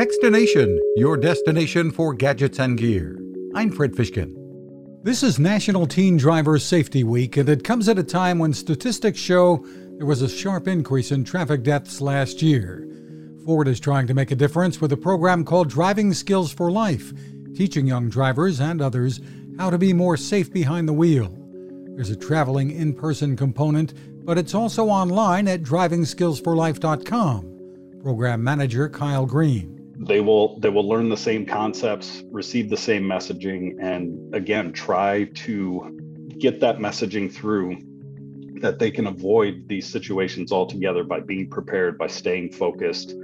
Techstination, your destination for gadgets and gear. I'm Fred Fishkin. This is National Teen Driver Safety Week, and it comes at a time when statistics show there was a sharp increase in traffic deaths last year. Ford is trying to make a difference with a program called Driving Skills for Life, teaching young drivers and others how to be more safe behind the wheel. There's a traveling in person component, but it's also online at drivingskillsforlife.com. Program Manager Kyle Green. They will they will learn the same concepts, receive the same messaging, and again try to get that messaging through that they can avoid these situations altogether by being prepared, by staying focused,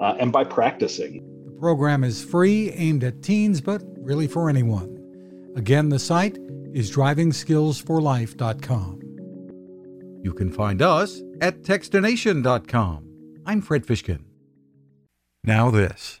uh, and by practicing. The program is free, aimed at teens, but really for anyone. Again, the site is drivingskillsforlife.com. You can find us at techstination.com. I'm Fred Fishkin. Now, this.